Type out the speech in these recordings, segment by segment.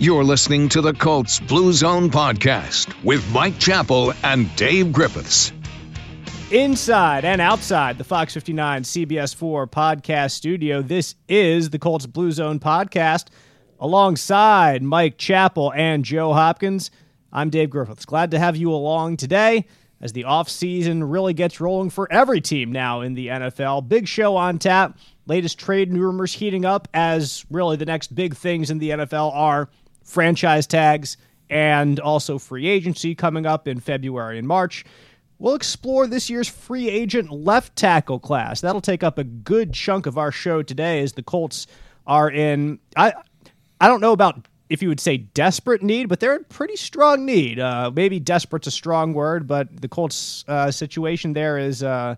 You're listening to the Colts Blue Zone podcast with Mike Chappell and Dave Griffiths. Inside and outside the Fox 59 CBS 4 podcast studio, this is the Colts Blue Zone podcast alongside Mike Chappell and Joe Hopkins. I'm Dave Griffiths. Glad to have you along today as the offseason really gets rolling for every team now in the NFL. Big show on tap. Latest trade rumors heating up as really the next big things in the NFL are franchise tags and also free agency coming up in February and March. We'll explore this year's free agent left tackle class. That'll take up a good chunk of our show today as the Colts are in I I don't know about if you would say desperate need, but they're in pretty strong need. Uh, maybe desperate's a strong word, but the Colts uh, situation there is uh,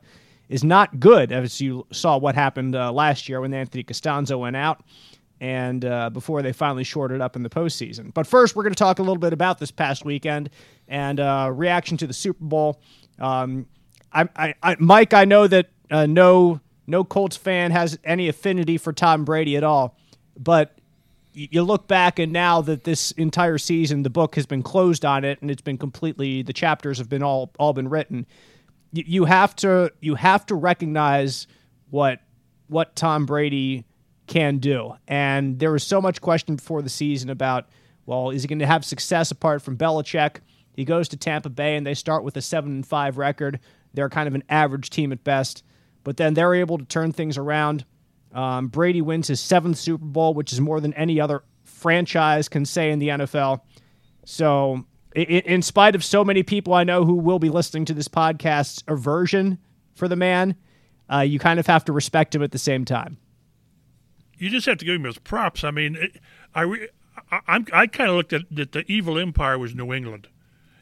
is not good, as you saw what happened uh, last year when Anthony Castonzo went out, and uh, before they finally shorted up in the postseason. But first, we're going to talk a little bit about this past weekend and uh, reaction to the Super Bowl. Um, I, I, I, Mike, I know that no no Colts fan has any affinity for Tom Brady at all, but you look back and now that this entire season the book has been closed on it and it's been completely the chapters have been all all been written you, you have to you have to recognize what what Tom Brady can do. And there was so much question before the season about well is he going to have success apart from Belichick? He goes to Tampa Bay and they start with a 7 and 5 record. They're kind of an average team at best. But then they're able to turn things around. Um, Brady wins his seventh Super Bowl, which is more than any other franchise can say in the NFL. So, in, in spite of so many people I know who will be listening to this podcast's aversion for the man, uh, you kind of have to respect him at the same time. You just have to give him his props. I mean, it, I, I, I kind of looked at that the evil empire was New England.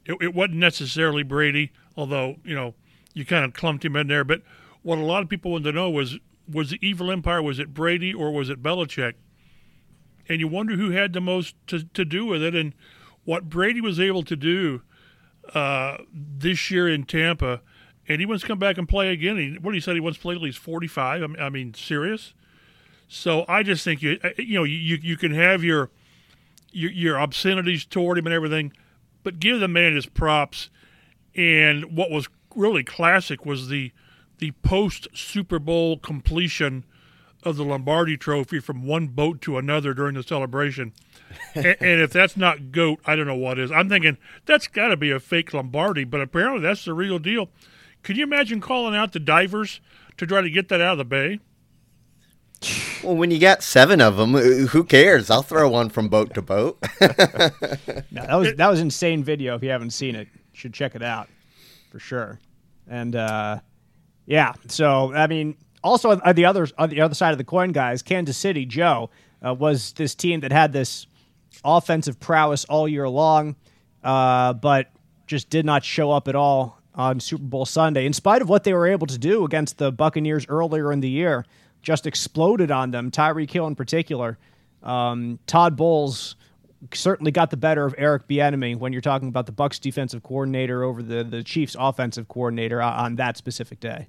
It, it wasn't necessarily Brady, although, you know, you kind of clumped him in there. But what a lot of people wanted to know was was the evil empire was it Brady or was it Belichick? And you wonder who had the most to, to do with it. And what Brady was able to do uh, this year in Tampa, and he wants to come back and play again. He, what he said, he wants to play at least 45. I mean, I mean, serious. So I just think you uh, you know you you can have your your, your obscenities toward him and everything, but give the man his props. And what was really classic was the the post Super Bowl completion of the Lombardi Trophy from one boat to another during the celebration. and, and, if that's not goat, I don't know what is. I'm thinking that's got to be a fake Lombardi, but apparently that's the real deal. Can you imagine calling out the divers to try to get that out of the bay? Well, when you got seven of them, who cares? I'll throw one from boat to boat. no, that was that was insane video. If you haven't seen it, you should check it out for sure. And uh, yeah. So I mean, also on the other on the other side of the coin, guys, Kansas City Joe uh, was this team that had this offensive prowess all year long, uh, but just did not show up at all on Super Bowl Sunday. In spite of what they were able to do against the Buccaneers earlier in the year, just exploded on them. Tyreek Hill in particular. Um, Todd Bowles certainly got the better of Eric Bieniemy when you're talking about the Bucs defensive coordinator over the the Chiefs offensive coordinator on that specific day.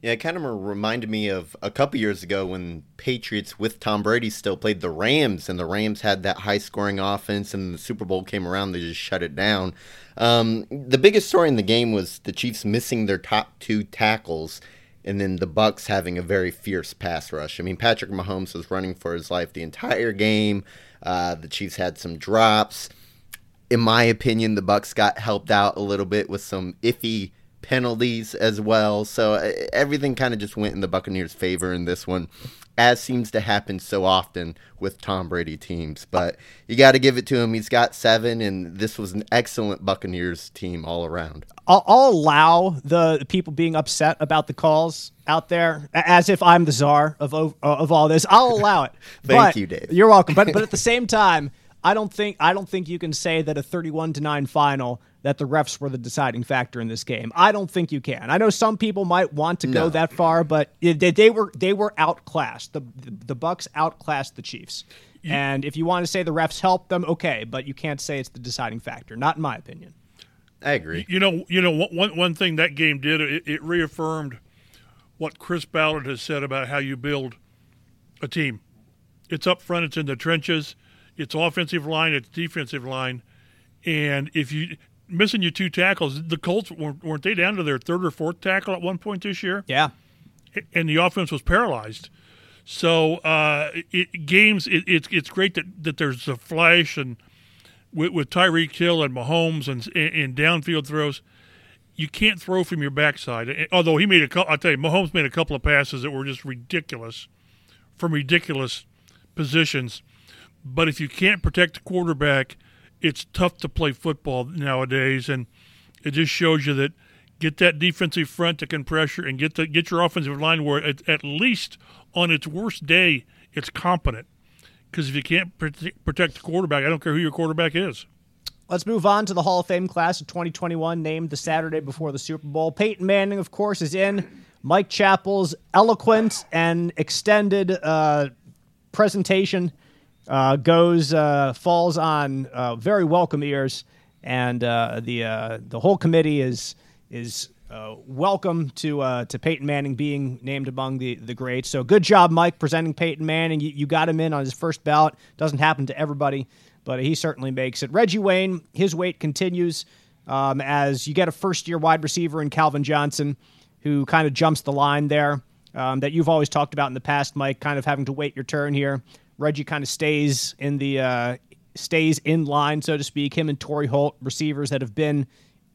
Yeah, it kind of reminded me of a couple years ago when Patriots with Tom Brady still played the Rams, and the Rams had that high scoring offense, and the Super Bowl came around, they just shut it down. Um, the biggest story in the game was the Chiefs missing their top two tackles, and then the Bucs having a very fierce pass rush. I mean, Patrick Mahomes was running for his life the entire game. Uh, the Chiefs had some drops. In my opinion, the Bucs got helped out a little bit with some iffy penalties as well. So uh, everything kind of just went in the Buccaneers' favor in this one, as seems to happen so often with Tom Brady teams. But you got to give it to him. He's got seven, and this was an excellent Buccaneers team all around. I'll, I'll allow the people being upset about the calls out there as if I'm the czar of of all this. I'll allow it. Thank but, you, Dave. You're welcome. But but at the same time. I don't think I don't think you can say that a 31 to 9 final that the refs were the deciding factor in this game. I don't think you can. I know some people might want to go that far, but they, they, were they were outclassed. The, the the Bucs outclassed the Chiefs. And if you want to say the refs helped them, okay, but you can't say it's the deciding factor. Not in my opinion. I agree. You know, you know, one one thing that game did it, it reaffirmed what Chris Ballard has said about how you build a team. It's up front. It's in the trenches it's offensive line, it's defensive line, and if you missing your two tackles, the Colts weren't, weren't they down to their third or fourth tackle at one point this year? Yeah, and the offense was paralyzed. So uh, it, games, it, it's it's great that, that there's a flash and with, with Tyreek Hill and Mahomes and, and downfield throws, you can't throw from your backside. Although he made a couple, I'll tell you, Mahomes made a couple of passes that were just ridiculous from ridiculous positions. But if you can't protect the quarterback, it's tough to play football nowadays, and it just shows you that get that defensive front that can pressure and get the get your offensive line where at, at least on its worst day it's competent. Because if you can't protect the quarterback, I don't care who your quarterback is. Let's move on to the Hall of Fame class of 2021, named the Saturday before the Super Bowl. Peyton Manning, of course, is in. Mike Chappell's eloquent and extended uh, presentation uh, goes uh, falls on uh, very welcome ears, and uh, the uh, the whole committee is is uh, welcome to to Peyton Manning being named among the the greats. So good job, Mike, presenting Peyton Manning. You, you got him in on his first ballot. Doesn't happen to everybody, but he certainly makes it. Reggie Wayne, his wait continues um, as you get a first year wide receiver in Calvin Johnson, who kind of jumps the line there. Um, that you've always talked about in the past, Mike, kind of having to wait your turn here. Reggie kind of stays in the uh, stays in line, so to speak. Him and Torry Holt, receivers that have been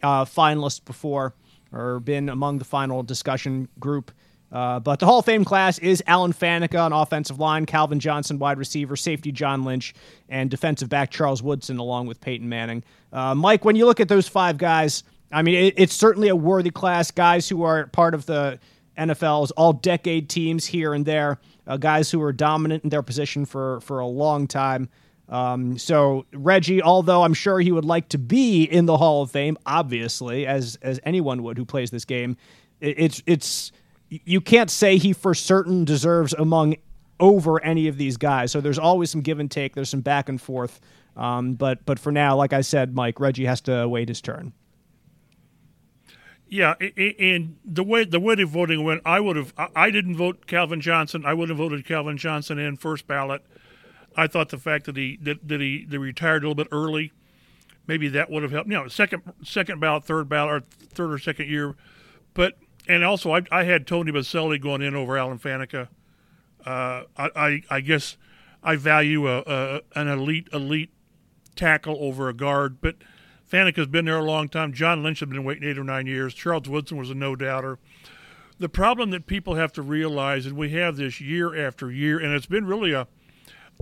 uh, finalists before or been among the final discussion group. Uh, but the Hall of Fame class is Alan Faneca on offensive line, Calvin Johnson, wide receiver, safety John Lynch, and defensive back Charles Woodson, along with Peyton Manning. Uh, Mike, when you look at those five guys, I mean, it, it's certainly a worthy class. Guys who are part of the NFL's all decade teams here and there, uh, guys who were dominant in their position for, for a long time. Um, so Reggie, although I'm sure he would like to be in the Hall of Fame, obviously, as as anyone would who plays this game, it, it's it's you can't say he for certain deserves among over any of these guys. So there's always some give and take. There's some back and forth. Um, but but for now, like I said, Mike Reggie has to wait his turn. Yeah, and the way the way the voting went, I would have. I didn't vote Calvin Johnson. I would have voted Calvin Johnson in first ballot. I thought the fact that he that, that he retired a little bit early, maybe that would have helped. You know, second second ballot, third ballot, or third or second year, but and also I, I had Tony Boselli going in over Alan Faneca. Uh, I, I, I guess I value a, a, an elite elite tackle over a guard, but Faneca's been there a long time. John Lynch has been waiting eight or nine years. Charles Woodson was a no doubter. The problem that people have to realize, and we have this year after year, and it's been really a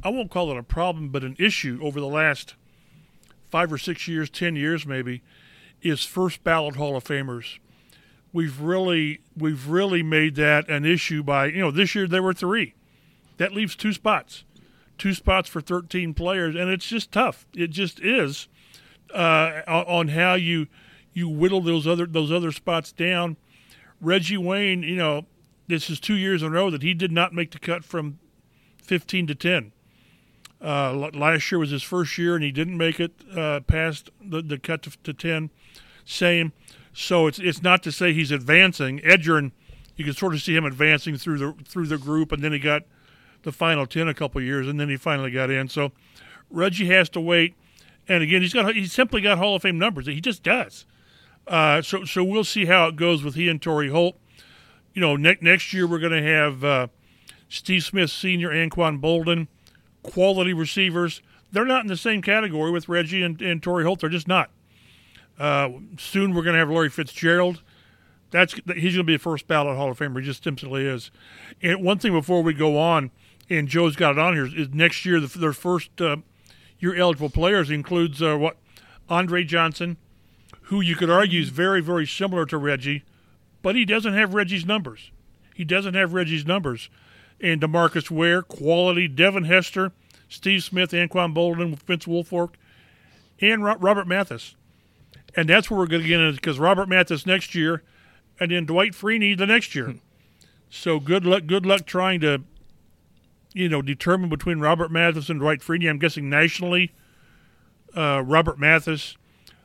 I won't call it a problem, but an issue over the last five or six years, ten years maybe, is first ballot Hall of Famers. We've really we've really made that an issue by you know this year there were three, that leaves two spots, two spots for thirteen players, and it's just tough. It just is uh, on how you you whittle those other those other spots down. Reggie Wayne, you know, this is two years in a row that he did not make the cut from fifteen to ten. Uh, last year was his first year, and he didn't make it uh, past the, the cut to, to, ten. Same. So it's it's not to say he's advancing. Edgerrin, you can sort of see him advancing through the through the group, and then he got the final ten a couple years, and then he finally got in. So Reggie has to wait. And again, he's got he's simply got Hall of Fame numbers. He just does. Uh, so so we'll see how it goes with he and Torry Holt. You know, ne- next year we're going to have uh, Steve Smith Senior, Anquan Boldin, quality receivers. They're not in the same category with Reggie and, and Torry Holt. They're just not. Uh, soon we're going to have Larry Fitzgerald. That's he's going to be a first ballot Hall of Famer. He just simply is. And one thing before we go on, and Joe's got it on here, is next year the, their first year eligible players includes uh, what Andre Johnson, who you could argue is very very similar to Reggie, but he doesn't have Reggie's numbers. He doesn't have Reggie's numbers and Demarcus Ware, quality, Devin Hester, Steve Smith, Anquan Boldin, Vince Wilfork, and Robert Mathis. And that's where we're going to get into because Robert Mathis next year, and then Dwight Freeney the next year. so good luck. Good luck trying to, you know, determine between Robert Mathis and Dwight Freeney. I'm guessing nationally, uh, Robert Mathis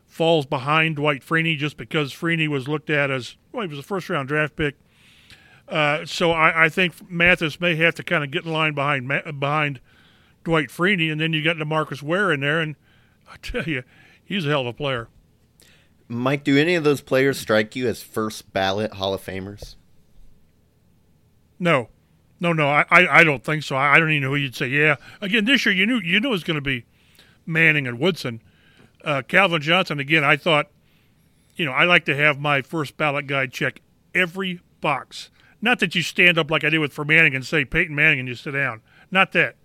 falls behind Dwight Freeney just because Freeney was looked at as well. He was a first round draft pick uh, so I, I, think Mathis may have to kind of get in line behind behind Dwight Freeney, and then you got Demarcus Ware in there, and I tell you, he's a hell of a player. Mike, do any of those players strike you as first ballot Hall of Famers? No, no, no. I, I, don't think so. I, I, don't even know who you'd say. Yeah. Again, this year you knew you knew it was going to be Manning and Woodson. Uh, Calvin Johnson. Again, I thought, you know, I like to have my first ballot guy check every box. Not that you stand up like I did with for Manning and say Peyton Manning and you sit down. Not that.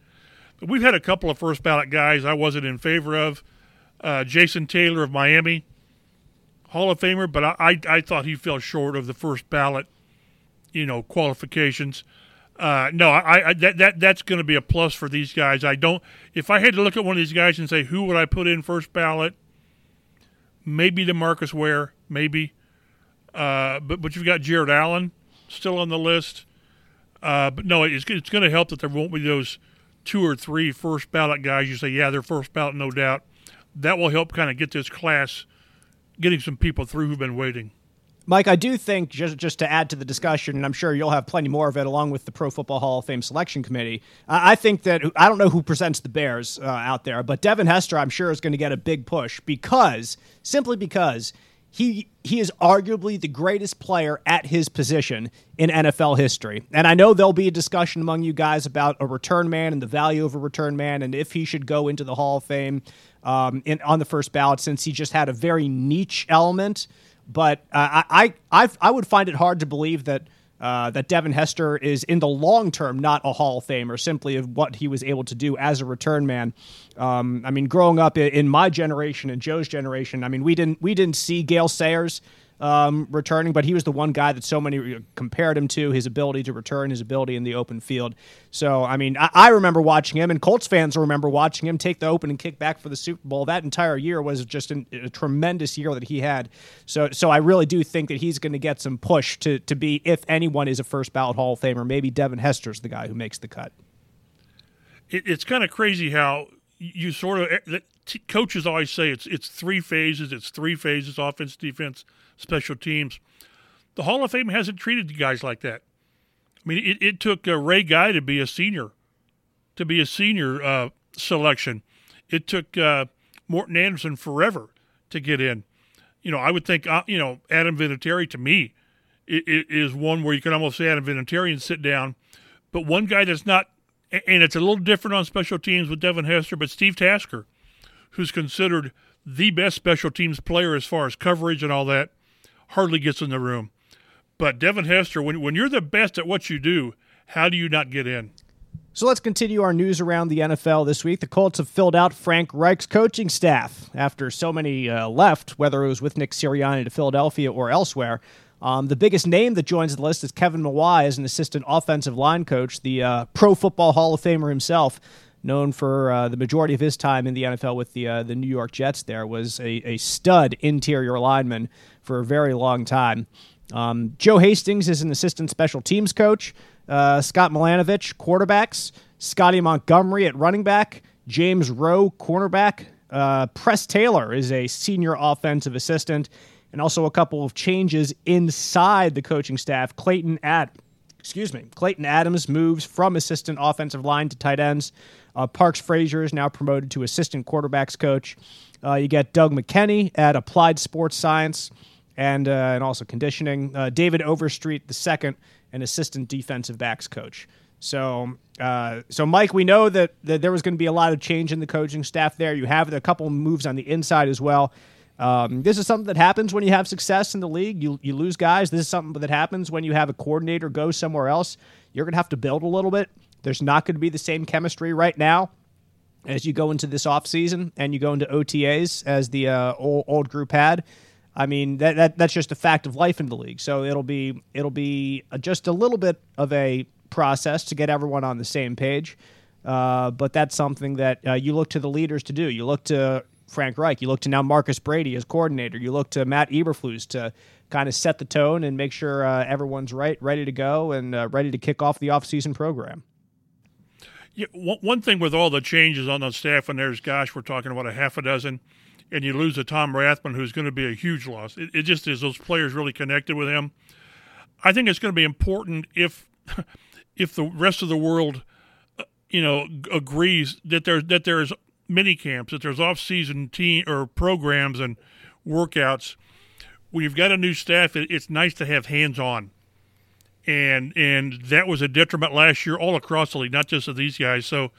But we've had a couple of first ballot guys I wasn't in favor of. Uh, Jason Taylor of Miami, Hall of Famer, but I, I, I thought he fell short of the first ballot, you know, qualifications. Uh, no, I, I, that that that's going to be a plus for these guys. I don't. If I had to look at one of these guys and say who would I put in first ballot, maybe Demarcus Ware, maybe. Uh, but but you've got Jared Allen still on the list. Uh, but no, it's it's going to help that there won't be those two or three first ballot guys. You say, yeah, they're first ballot, no doubt. That will help kind of get this class getting some people through who've been waiting. Mike, I do think just just to add to the discussion, and I'm sure you'll have plenty more of it along with the Pro Football Hall of Fame selection committee. I think that I don't know who presents the Bears uh, out there, but Devin Hester, I'm sure, is going to get a big push because simply because he he is arguably the greatest player at his position in NFL history. And I know there'll be a discussion among you guys about a return man and the value of a return man and if he should go into the Hall of Fame um, in, on the first ballot since he just had a very niche element. But uh, I, I, I would find it hard to believe that uh, that Devin Hester is in the long term not a Hall of Famer, simply of what he was able to do as a return man. Um, I mean, growing up in my generation and Joe's generation, I mean, we didn't we didn't see Gale Sayers um, returning, but he was the one guy that so many compared him to his ability to return, his ability in the open field. So, I mean, I, I remember watching him, and Colts fans remember watching him take the opening kick back for the Super Bowl. That entire year was just an, a tremendous year that he had. So, so I really do think that he's going to get some push to to be, if anyone is a first ballot Hall of Famer, maybe Devin Hester's the guy who makes the cut. It, it's kind of crazy how you sort of eh, coaches always say it's it's three phases. It's three phases: offense, defense special teams. The Hall of Fame hasn't treated guys like that. I mean, it, it took uh, Ray Guy to be a senior, to be a senior uh, selection. It took uh, Morten Andersen forever to get in. You know, I would think, uh, you know, Adam Vinatieri to me it, it is one where you can almost say Adam Vinatieri and sit down. But one guy that's not, and it's a little different on special teams with Devin Hester, but Steve Tasker, who's considered the best special teams player as far as coverage and all that hardly gets in the room. But Devin Hester, when, when you're the best at what you do, how do you not get in? So let's continue our news around the NFL this week. The Colts have filled out Frank Reich's coaching staff after so many uh, left, whether it was with Nick Sirianni to Philadelphia or elsewhere. Um, the biggest name that joins the list is Kevin Mawae as an assistant offensive line coach, the uh, Pro Football Hall of Famer himself known for uh, the majority of his time in the NFL with the uh, the New York Jets. There was a, a stud interior lineman for a very long time. Um, Joe Hastings is an assistant special teams coach. Uh, Scott Milanovich, quarterbacks. Scottie Montgomery at running back. James Rowe, cornerback. Uh, Press Taylor is a senior offensive assistant. And also a couple of changes inside the coaching staff. Clayton Ad, excuse me, Clayton Adams moves from assistant offensive line to tight ends. Uh, Parks Frazier is now promoted to assistant quarterbacks coach. Uh, you get Doug McKenney at Applied Sports Science and uh, and also conditioning. Uh, David Overstreet the second, an assistant defensive backs coach. So, uh, so Mike, we know that, that there was going to be a lot of change in the coaching staff there. You have a couple moves on the inside as well. Um, this is something that happens when you have success in the league. You you lose guys. This is something that happens when you have a coordinator go somewhere else. You're going to have to build a little bit. There's not going to be the same chemistry right now as you go into this offseason and you go into OTAs as the uh, old, old group had. I mean that, that that's just a fact of life in the league. So it'll be it'll be just a little bit of a process to get everyone on the same page. Uh, but that's something that uh, you look to the leaders to do. You look to Frank Reich. You look to now Marcus Brady as coordinator. You look to Matt Eberflus to kind of set the tone and make sure uh, everyone's right, ready to go, and uh, ready to kick off the offseason program. Yeah, one thing with all the changes on the staff, and there's, gosh, we're talking about a half a dozen, and you lose a Tom Rathman, who's going to be a huge loss. It, it just is those players really connected with him. I think it's going to be important if if the rest of the world, uh, you know, agrees that there's that there's mini camps, that there's off-season team or programs and workouts. When you've got a new staff, it, it's nice to have hands-on, and and that was a detriment last year all across the league, not just of these guys. So,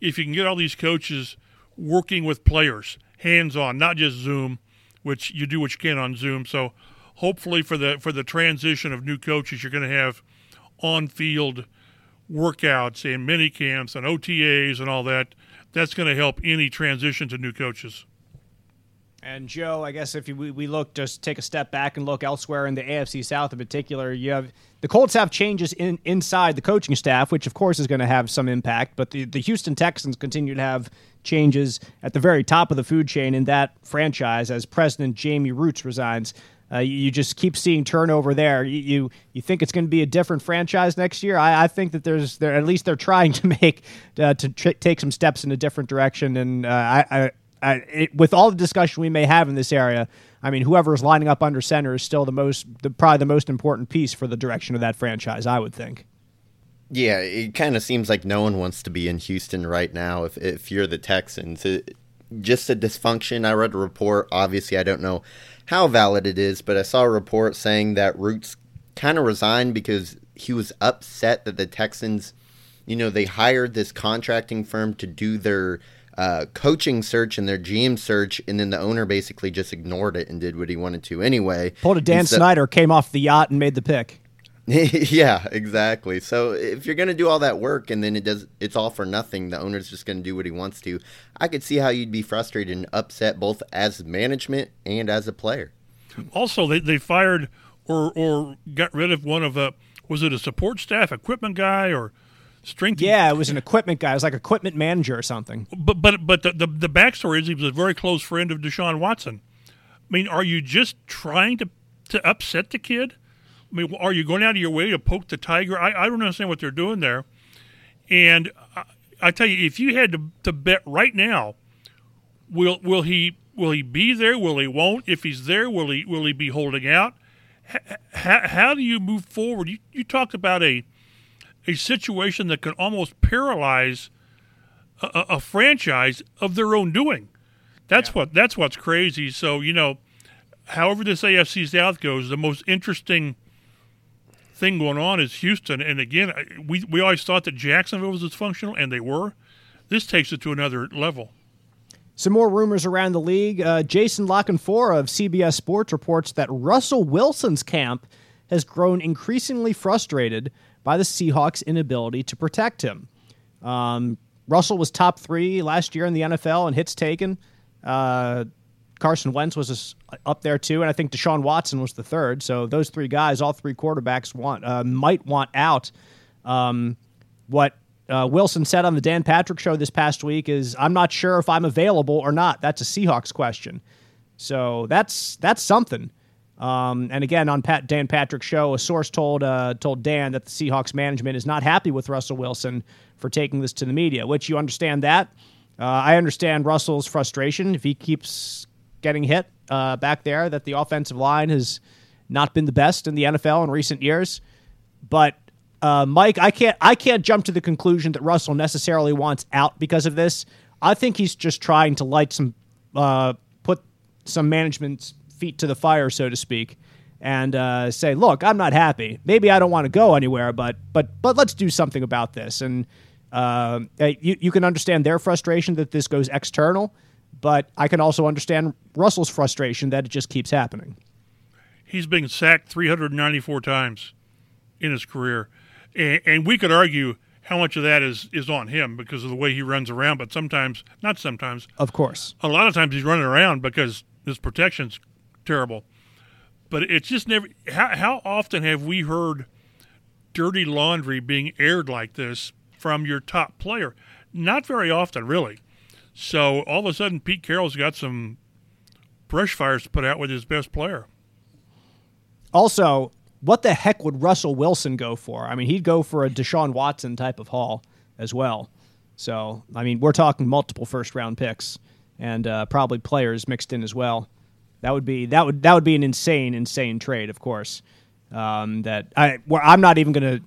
if you can get all these coaches working with players, hands-on, not just Zoom, which you do what you can on Zoom. So, hopefully for the for the transition of new coaches, you're going to have on-field workouts and mini camps and OTAs and all that. That's going to help any transition to new coaches. And Joe, I guess if we, we look, just take a step back and look elsewhere in the AFC South in particular, you have the Colts have changes in inside the coaching staff, which of course is going to have some impact. But the, the Houston Texans continue to have changes at the very top of the food chain in that franchise as President Jamie Rootes resigns. Uh, you just keep seeing turnover there. You you, you think it's going to be a different franchise next year? I, I think that there's there at least they're trying to make uh, to tr- take some steps in a different direction. And uh, I, I it, with all the discussion we may have in this area, I mean, whoever is lining up under center is still the most the, probably the most important piece for the direction of that franchise. I would think. Yeah, it kind of seems like no one wants to be in Houston right now. If if you're the Texans, it, just a dysfunction. I read a report. Obviously, I don't know how valid it is, but I saw a report saying that Rootes kind of resigned because he was upset that the Texans, you know, they hired this contracting firm to do their uh, coaching search and their GM search, and then the owner basically just ignored it and did what he wanted to anyway. Pulled a Dan so, Snyder, came off the yacht and made the pick. yeah, exactly. So if you're going to do all that work and then it does, it's all for nothing. The owner's just going to do what he wants to. I could see how you'd be frustrated and upset both as management and as a player. Also, they, they fired or or got rid of one of the was it a support staff equipment guy or strength? Yeah, it was an equipment guy. It was like equipment manager or something. But but but the the, the backstory is he was a very close friend of Deshaun Watson. I mean, are you just trying to to upset the kid? I mean, are you going out of your way to poke the tiger? I, I don't understand what they're doing there. And I, I tell you, if you had to, to bet right now, will will he will he be there? Will he won't? If he's there, will he will he be holding out? how, how do you move forward? You you talked about a a situation that can almost paralyze a, a franchise of their own doing. That's yeah. what that's what's crazy. So you know, however this AFC South goes, the most interesting thing going on is Houston. And again, we, we always thought that Jacksonville was dysfunctional, and they were. This takes it to another level. Some more rumors around the league. Uh, Jason La Canfora of CBS Sports reports that Russell Wilson's camp has grown increasingly frustrated by the Seahawks' inability to protect him. Um, Russell was top three last year in the NFL in hits taken. Uh, Carson Wentz was up there too, and I think Deshaun Watson was the third. So those three guys, all three quarterbacks, want uh, might want out. Um, what uh, Wilson said on the Dan Patrick show this past week is, "I'm not sure if I'm available or not." That's a Seahawks question. So that's that's something. Um, and again, on Pat, Dan Patrick's show, a source told uh, told Dan that the Seahawks management is not happy with Russell Wilson for taking this to the media. Which you understand that. Uh, I understand Russell's frustration if he keeps getting hit uh, back there, that the offensive line has not been the best in the NFL in recent years. But uh, Mike, I can't I can't jump to the conclusion that Russell necessarily wants out because of this. I think he's just trying to light some uh, put some management's feet to the fire, so to speak, and uh, say, "Look, I'm not happy. Maybe I don't want to go anywhere, but but but let's do something about this." And uh, you you can understand their frustration that this goes external but I can also understand Russell's frustration that it just keeps happening. He's been sacked 394 times in his career, and, and, we could argue how much of that is is on him because of the way he runs around. But sometimes, not sometimes, of course, a lot of times he's running around because his protection's terrible. But it's just never. How, how often have we heard dirty laundry being aired like this from your top player? Not very often, really. So all of a sudden, Pete Carroll's got some brush fires to put out with his best player. Also, what the heck would Russell Wilson go for? I mean, he'd go for a Deshaun Watson type of haul as well. So, I mean, we're talking multiple first round picks and uh, probably players mixed in as well. That would be that would that would be an insane, insane trade, of course. Um, that I I'm not even going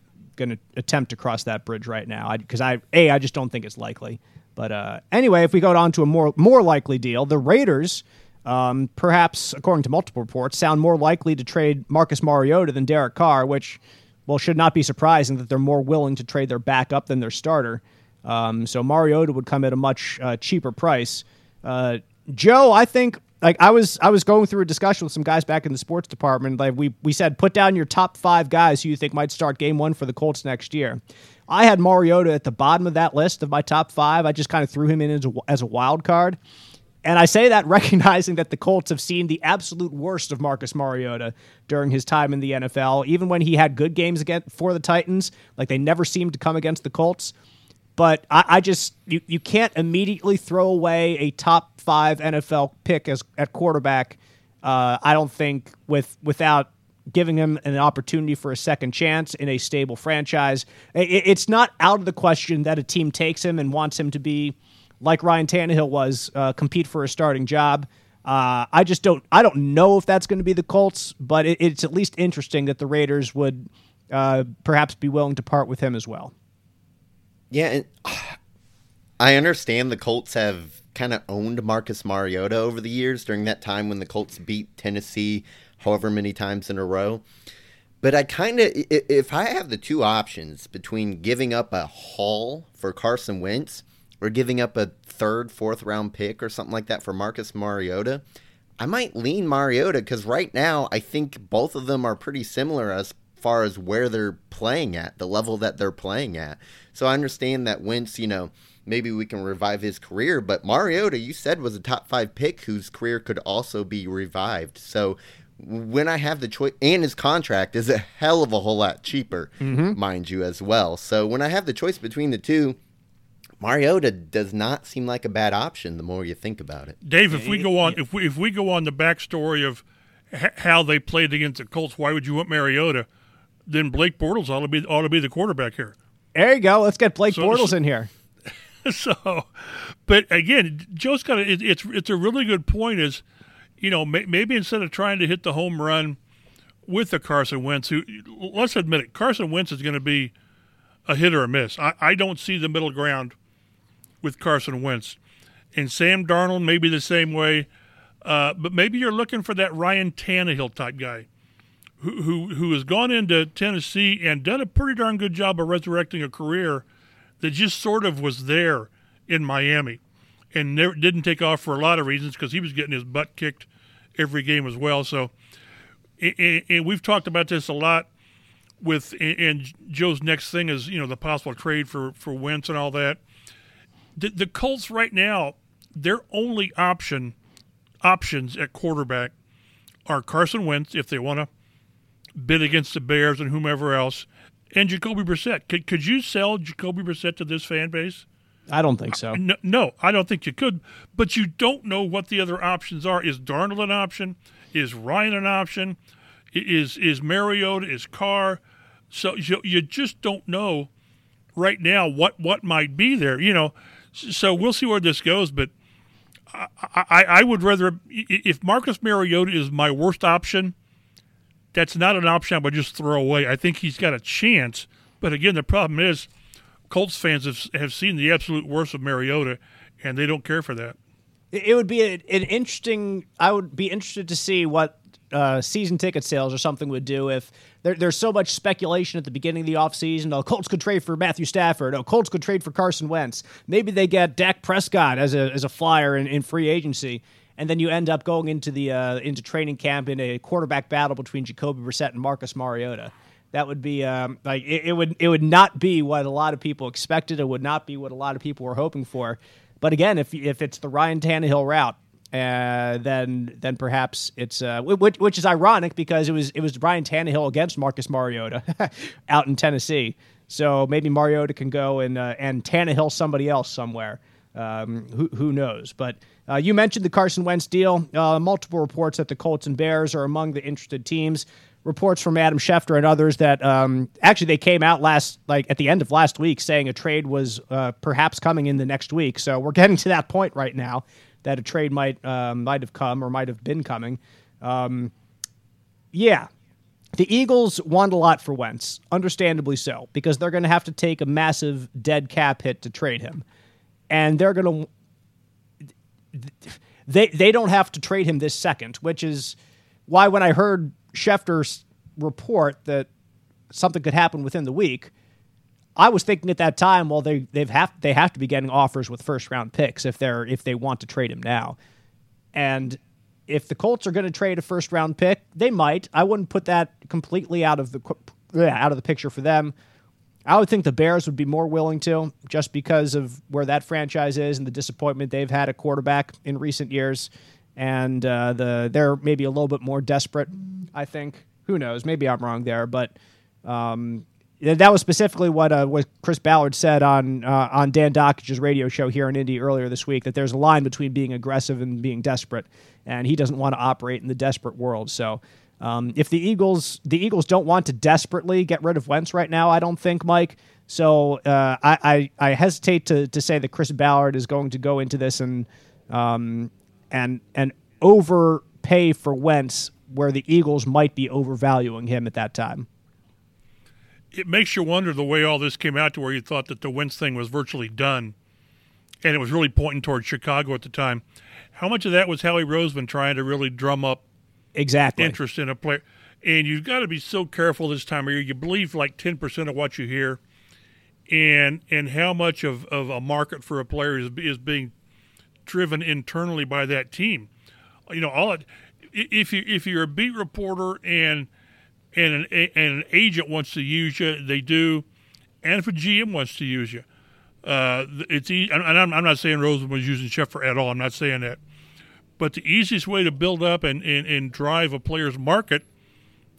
to attempt to cross that bridge right now because I, I, a I just don't think it's likely. But uh, anyway, if we go on to a more more likely deal, the Raiders, um, perhaps according to multiple reports, sound more likely to trade Marcus Mariota than Derek Carr, which well should not be surprising that they're more willing to trade their backup than their starter. Um, so Mariota would come at a much uh, cheaper price. Uh, Joe, I think like I was I was going through a discussion with some guys back in the sports department. Like we we said, put down your top five guys who you think might start game one for the Colts next year. I had Mariota at the bottom of that list of my top five. I just kind of threw him in as a, as a wild card. And I say that recognizing that the Colts have seen the absolute worst of Marcus Mariota during his time in the NFL. Even when he had good games against for the Titans, like they never seemed to come against the Colts. But I, I just you, you can't immediately throw away a top five NFL pick as at quarterback. Uh, I don't think with without giving him an opportunity for a second chance in a stable franchise. It's not out of the question that a team takes him and wants him to be like Ryan Tannehill was, uh, compete for a starting job. Uh, I just don't. I don't know if that's going to be the Colts, but it, it's at least interesting that the Raiders would uh, perhaps be willing to part with him as well. Yeah, and I understand the Colts have kind of owned Marcus Mariota over the years during that time when the Colts beat Tennessee however many times in a row. But I kind of, if I have the two options between giving up a haul for Carson Wentz or giving up a third, fourth round pick or something like that for Marcus Mariota, I might lean Mariota because right now I think both of them are pretty similar as far as where they're playing at, the level that they're playing at. So I understand that Wentz, you know, maybe we can revive his career, but Mariota, you said, was a top five pick whose career could also be revived. So when I have the choice, and his contract is a hell of a whole lot cheaper, mm-hmm. mind you, as well. So when I have the choice between the two, Mariota does not seem like a bad option. The more you think about it, Dave. If we go on, if we if we go on the backstory of h- how they played against the Colts, why would you want Mariota? Then Blake Bortles ought to be ought to be the quarterback here. There you go. Let's get Blake so, Bortles so, in here. So, but again, Joe's got it, it's it's a really good point. Is you know, may, maybe instead of trying to hit the home run with the Carson Wentz, who let's admit it, Carson Wentz is going to be a hit or a miss. I, I don't see the middle ground with Carson Wentz, and Sam Darnold may be the same way. Uh, but maybe you're looking for that Ryan Tannehill type guy, who, who who has gone into Tennessee and done a pretty darn good job of resurrecting a career that just sort of was there in Miami and never, didn't take off for a lot of reasons because he was getting his butt kicked every game as well. So, and, and we've talked about this a lot with and Joe's next thing is you know the possible trade for for Wentz and all that. The, the Colts right now, their only option options at quarterback are Carson Wentz if they want to bid against the Bears and whomever else, and Jacoby Brissett. Could could you sell Jacoby Brissett to this fan base? I don't think so. No, no, I don't think you could. But you don't know what the other options are. Is Darnold an option? Is Ryan an option? Is is Mariota? Is Carr? So you, you just don't know right now what what might be there. You know, so we'll see where this goes. But I, I, I would rather if Marcus Mariota is my worst option, that's not an option I would just throw away. I think he's got a chance. But again, the problem is Colts fans have, have seen the absolute worst of Mariota, and they don't care for that. It would be an interesting. I would be interested to see what uh, season ticket sales or something would do if there, there's so much speculation at the beginning of the offseason. Oh, Colts could trade for Matthew Stafford. Oh, Colts could trade for Carson Wentz. Maybe they get Dak Prescott as a as a flyer in, in free agency, and then you end up going into the uh, into training camp in a quarterback battle between Jacoby Brissett and Marcus Mariota that would be um, like it, it, would it would not be what a lot of people expected. It would not be what a lot of people were hoping for. But again, if if it's the Ryan Tannehill route, uh, then then perhaps it's uh, which, which is ironic because it was it was Ryan Tannehill against Marcus Mariota out in Tennessee. So maybe Mariota can go and uh, and Tannehill somebody else somewhere. Um, who who knows? But uh, you mentioned the Carson Wentz deal. Uh, multiple reports that the Colts and Bears are among the interested teams reports from Adam Schefter and others that um, actually they came out last like at the end of last week saying a trade was uh, perhaps coming in the next week. So we're getting to that point right now that a trade might uh, might have come or might have been coming. Um, yeah, the Eagles want a lot for Wentz, understandably so, because they're going to have to take a massive dead cap hit to trade him, and they're going to they they don't have to trade him this second, which is why when I heard Schefter's report that something could happen within the week, I was thinking at that time, well, they they've have they have to be getting offers with first round picks if they're if they want to trade him now, and if the Colts are going to trade a first round pick, they might. I wouldn't put that completely out of the out of the picture for them. I would think the Bears would be more willing to, just because of where that franchise is and the disappointment they've had at quarterback in recent years, and uh, the they're maybe a little bit more desperate. I think. Who knows? Maybe I'm wrong there, but um, that was specifically what uh, what Chris Ballard said on uh, on Dan Dakich's radio show here in Indy earlier this week. That there's a line between being aggressive and being desperate, and he doesn't want to operate in the desperate world. So um, if the Eagles the Eagles don't want to desperately get rid of Wentz right now, I don't think Mike. So uh, I, I, I hesitate to to say that Chris Ballard is going to go into this and um, and and overpay for Wentz where the Eagles might be overvaluing him at that time. It makes you wonder the way all this came out to where you thought that the Wentz thing was virtually done, and it was really pointing towards Chicago at the time. How much of that was Howie Roseman trying to really drum up exactly interest in a player. And you've got to be so careful this time of year. You believe like ten percent of what you hear, and and how much of, of a market for a player is is being driven internally by that team. You know, all it, if you if you're a beat reporter and and an, and an agent wants to use you, they do, and if a GM wants to use you, uh, it's easy. And I'm, I'm not saying Rosen was using Schefter at all. I'm not saying that. But the easiest way to build up and, and, and drive a player's market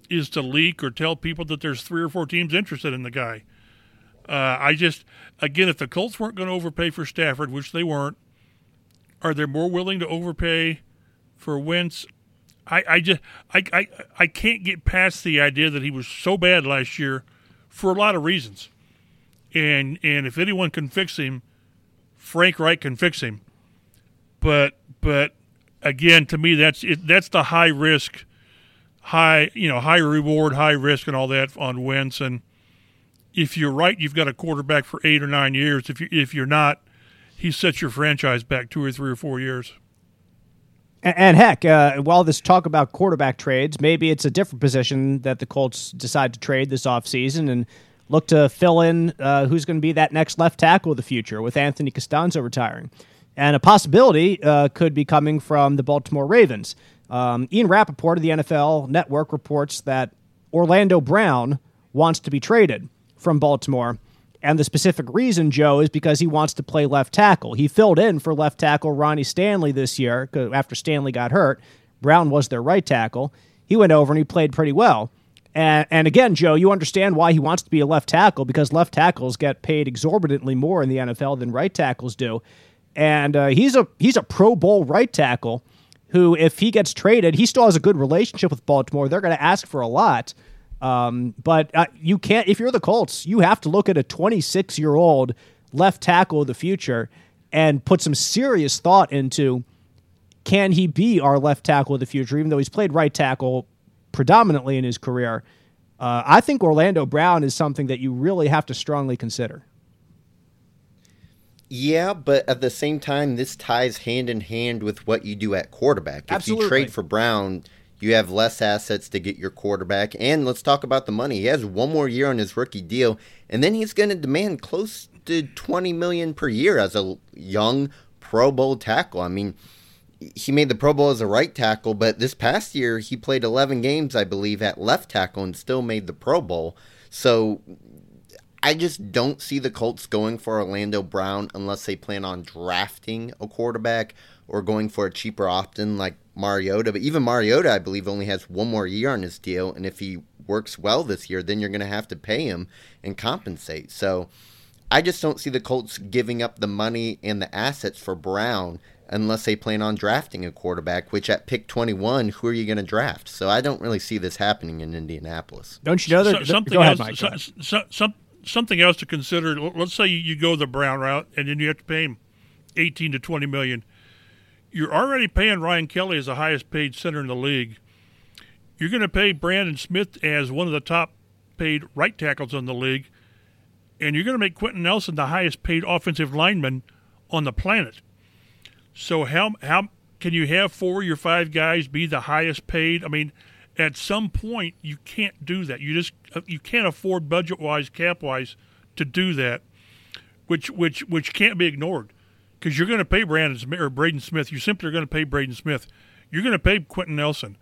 is to leak or tell people that there's three or four teams interested in the guy. Uh, I just, again, if the Colts weren't going to overpay for Stafford, which they weren't, are they more willing to overpay for Wentz? I, I just I, I I can't get past the idea that he was so bad last year for a lot of reasons. And and if anyone can fix him, Frank Reich can fix him. But but again, to me, that's it, that's the high risk, high you know high reward, high risk, and all that on Wentz. And if you're right, you've got a quarterback for eight or nine years. If you if you're not, he sets your franchise back two or three or four years. And, and heck, uh, while this talk about quarterback trades, maybe it's a different position that the Colts decide to trade this offseason and look to fill in uh, who's going to be that next left tackle of the future with Anthony Castonzo retiring. And a possibility uh, could be coming from the Baltimore Ravens. Um, Ian Rapoport of the NFL Network reports that Orlando Brown wants to be traded from Baltimore. And the specific reason, Joe, is because he wants to play left tackle. He filled in for left tackle Ronnie Stanley this year after Stanley got hurt. Brown was their right tackle. He went over and he played pretty well. And, and again, Joe, you understand why he wants to be a left tackle because left tackles get paid exorbitantly more in the NFL than right tackles do and uh, he's a he's a Pro Bowl right tackle who, if he gets traded, he still has a good relationship with Baltimore. They're going to ask for a lot, um, but uh, you can't. If you're the Colts, you have to look at a 26 year old left tackle of the future and put some serious thought into can he be our left tackle of the future, even though he's played right tackle predominantly in his career. Uh, I think Orlando Brown is something that you really have to strongly consider. Yeah, but at the same time, this ties hand in hand with what you do at quarterback. If Absolutely. you trade for Brown, you have less assets to get your quarterback. And let's talk about the money. He has one more year on his rookie deal, and then he's going to demand close to 20 million per year as a young Pro Bowl tackle. I mean, he made the Pro Bowl as a right tackle, but this past year he played 11 games, I believe, at left tackle and still made the Pro Bowl. So I just don't see the Colts going for Orlando Brown unless they plan on drafting a quarterback or going for a cheaper option like Mariota. But even Mariota, I believe, only has one more year on his deal. And if he works well this year, then you're going to have to pay him and compensate. So I just don't see the Colts giving up the money and the assets for Brown unless they plan on drafting a quarterback, which at pick 21, who are you going to draft? So I don't really see this happening in Indianapolis. Don't you know that? So, something go ahead, else, Mike. so, so, some, something else to consider. Let's say you go the Brown route, and then you have to pay him eighteen to twenty million. You're already paying Ryan Kelly as the highest paid center in the league. you're going to pay Braden Smith as one of the top paid right tackles in the league, and you're going to make Quenton Nelson the highest paid offensive lineman on the planet. So how how can you have four of your five guys be the highest paid? I mean, at some point you can't do that. You just uh, you can't afford budget wise, cap wise, to do that, which which which can't be ignored because you're going to pay Brandon Smith or Braden Smith. You simply are going to pay Braden Smith. You're going to pay Quenton Nelson,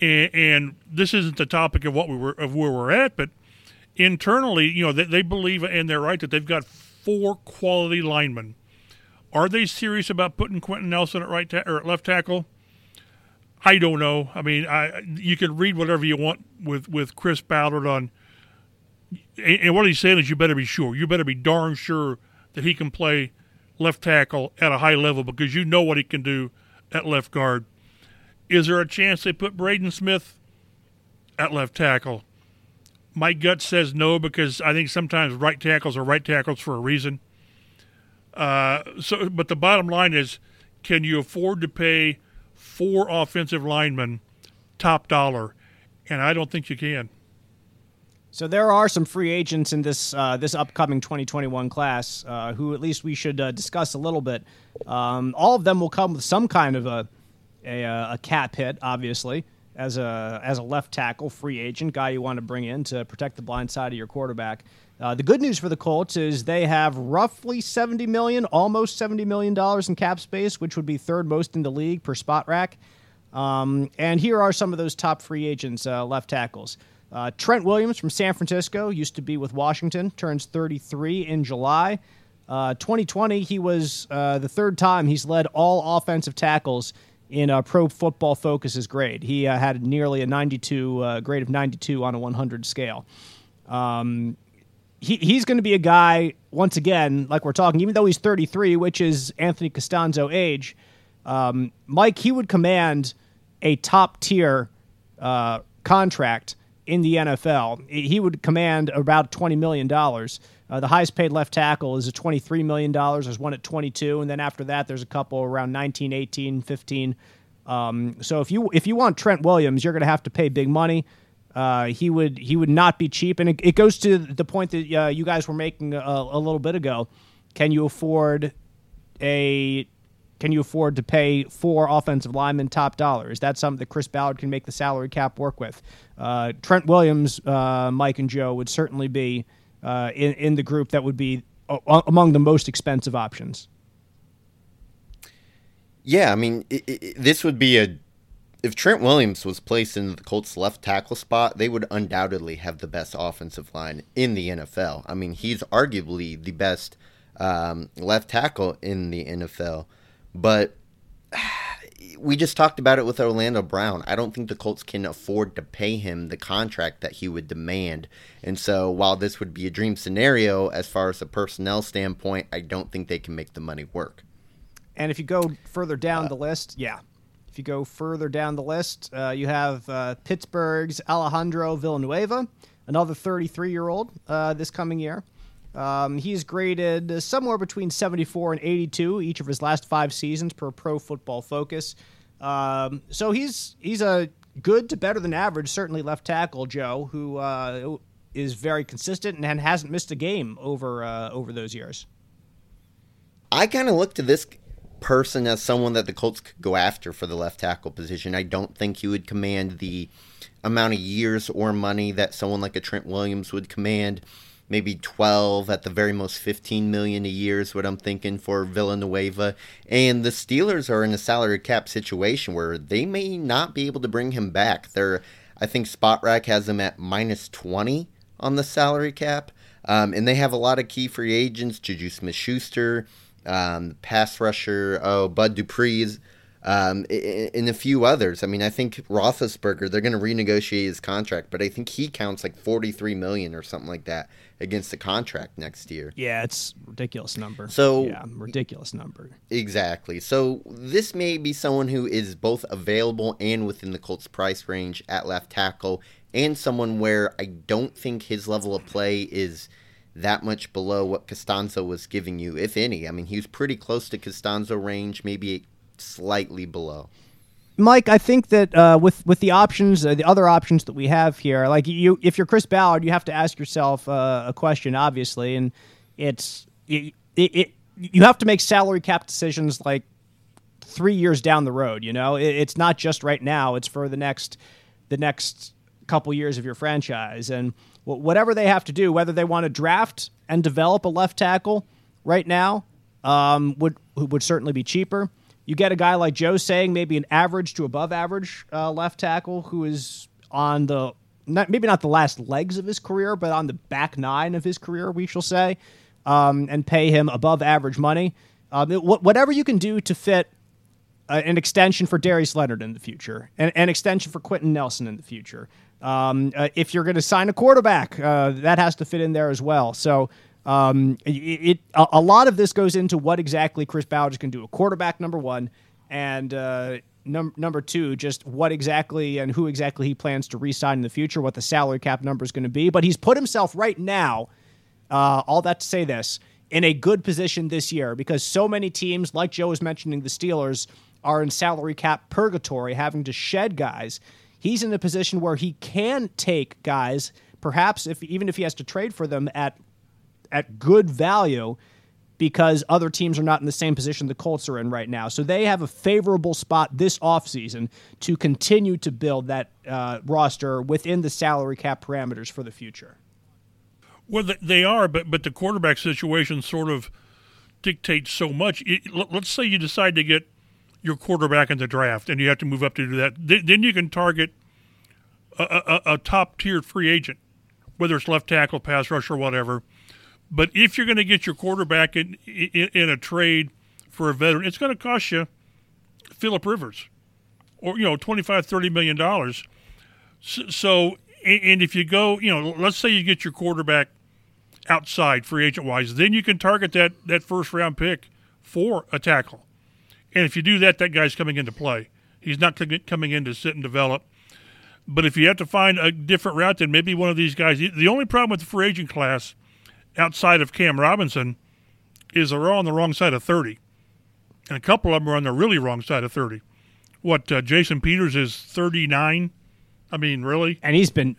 and, and, this isn't the topic of what we were of where we're at, but internally, you know, they, they believe and they're right that they've got four quality linemen. Are they serious about putting Quenton Nelson at right ta- or at left tackle? I don't know. I mean, I you can read whatever you want with with Chris Ballard on, and, and what he's saying is you better be sure. You better be darn sure that he can play left tackle at a high level because you know what he can do at left guard. Is there a chance they put Braden Smith at left tackle? My gut says no because I think sometimes right tackles are right tackles for a reason. Uh, so, but the bottom line is, can you afford to pay four offensive linemen top dollar? And I don't think you can. So there are some free agents in this uh, this upcoming 2021 class uh, who at least we should uh, discuss a little bit. Um, all of them will come with some kind of a a, uh, a cap hit, obviously, as a as a left tackle free agent guy you want to bring in to protect the blind side of your quarterback. Uh, the good news for the Colts is they have roughly 70 million, almost 70 million dollars in cap space, which would be third most in the league per Spotrac. Um, and here are some of those top free agents, uh, left tackles. Uh, Trent Williams from San Francisco used to be with Washington, turns 33 in July. Uh, 2020, he was uh, the third time he's led all offensive tackles in a Pro Football Focus's grade. He uh, had nearly a 92 uh, grade of 92 on a 100 scale. Um, he, he's going to be a guy once again, like we're talking, even though he's 33, which is Anthony Castonzo age. Um, Mike, he would command a top tier uh, contract in the NFL. He would command about $20 million. Uh, the highest paid left tackle is at $23 million. There's one at 22 and then after that there's a couple around 19, 18, 15. Um, so if you if you want Trent Williams, you're going to have to pay big money. Uh, he would he would not be cheap, and it, it goes to the point that uh, you guys were making a, a, little bit ago. Can you afford a can you afford to pay four offensive linemen top dollar? Is that something that Chris Ballard can make the salary cap work with? Uh, Trent Williams, uh, Mike, and Joe would certainly be uh, in, in the group that would be uh, among the most expensive options. Yeah, I mean, it, it, this would be a. If Trent Williams was placed in the Colts' left tackle spot, they would undoubtedly have the best offensive line in the NFL. I mean, he's arguably the best um, left tackle in the NFL. But we just talked about it with Orlando Brown. I don't think the Colts can afford to pay him the contract that he would demand. And so, while this would be a dream scenario as far as a personnel standpoint, I don't think they can make the money work. And if you go further down uh, the list, yeah. If you go further down the list, uh, you have uh, Pittsburgh's Alejandro Villanueva, another 33 year old uh, this coming year. Um, he's graded somewhere between 74 and 82 each of his last five seasons per Pro Football Focus. Um, so he's he's a good to better than average, certainly left tackle, Joe, who uh, is very consistent and hasn't missed a game over uh, over those years. I kind of look to this person as someone that the Colts could go after for the left tackle position. I don't think he would command the amount of years or money that someone like a Trent Williams would command. Maybe 12 at the very most 15 million a year is what I'm thinking for Villanueva. And the Steelers are in a salary cap situation where they may not be able to bring him back. They're I think Spotrac has him at minus 20 on the salary cap. Um, and they have a lot of key free agents Juju Smith-Schuster um, pass rusher oh Bud Dupree is um, and a few others. I mean, I think Roethlisberger they're going to renegotiate his contract, but I think he counts like forty three million or something like that against the contract next year. Yeah, it's ridiculous number. So yeah, ridiculous number. Exactly. So this may be someone who is both available and within the Colts price range at left tackle, and someone where I don't think his level of play is that much below what Castonzo was giving you, if any. I mean, he was pretty close to Castonzo range, maybe slightly below. Mike, I think that uh, with with the options, uh, the other options that we have here, like you, if you're Chris Ballard, you have to ask yourself uh, a question, obviously, and it's it, it, it, you have to make salary cap decisions like three years down the road. You know, it, it's not just right now; it's for the next the next couple years of your franchise, and whatever they have to do, whether they want to draft and develop a left tackle right now, um, would would certainly be cheaper you get a guy like Joe saying maybe an average to above average uh, left tackle who is on the not, maybe not the last legs of his career, but on the back nine of his career, we shall say, um, and pay him above average money. Um, it, whatever you can do to fit uh, an extension for Darius Leonard in the future, an extension for Quenton Nelson in the future. Um, uh, if you're going to sign a quarterback, uh, that has to fit in there as well. So um, it, it a, a, lot of this goes into what exactly Chris Ballard can do. A quarterback, number one, and uh, num- number two, just what exactly and who exactly he plans to re-sign in the future, what the salary cap number is going to be. But he's put himself right now. Uh, all that to say this in a good position this year because so many teams, like Joe was mentioning, the Steelers are in salary cap purgatory, having to shed guys. He's in a position where he can take guys, perhaps if even if he has to trade for them at at good value because other teams are not in the same position the Colts are in right now. So they have a favorable spot this offseason to continue to build that uh, roster within the salary cap parameters for the future. Well, they are, but but the quarterback situation sort of dictates so much. let's say you decide to get your quarterback in the draft, and you have to move up to do that. Then you can target a, a, a top tier free agent, whether it's left tackle, pass rush, or whatever but if you're going to get your quarterback in, in, in a trade for a veteran, it's going to cost you Philip Rivers or, you know, 25, 30 million dollars. So, so, and if you go, you know, let's say you get your quarterback outside free agent wise, then you can target that, that first round pick for a tackle. And if you do that, that guy's coming into play. He's not coming in to sit and develop. But if you have to find a different route, then maybe one of these guys. The only problem with the free agent class outside of Cam Robinson is they're all on the wrong side of 30. And a couple of them are on the really wrong side of 30. What, uh, Jason Peters is 39? I mean, really? And he's been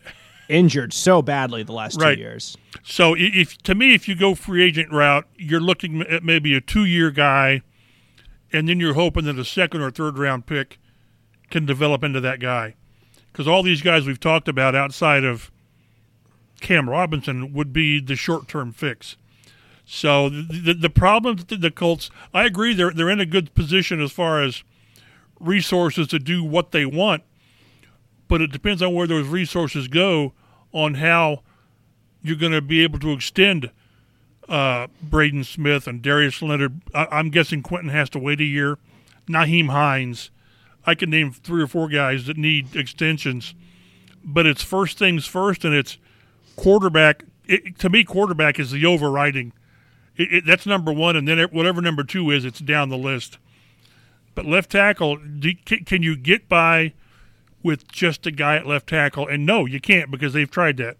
injured so badly the last right. two years. So, if to me, if you go free agent route, you're looking at maybe a two year guy, and then you're hoping that a second or third round pick can develop into that guy. Because all these guys we've talked about outside of Cam Robinson would be the short term fix. So the, the, problem that the Colts, I agree, they're they're in a good position as far as resources to do what they want, but it depends on where those resources go on how you're going to be able to extend uh, Braden Smith and Darius Leonard. I, am guessing Quenton has to wait a year. Nyheim Hines. I can name three or four guys that need extensions, but it's first things first, and it's quarterback. It, to me, quarterback is the overriding. It, it, that's number one, and then whatever number two is, it's down the list. But left tackle, do, can you get by with just a guy at left tackle? And no, you can't because they've tried that.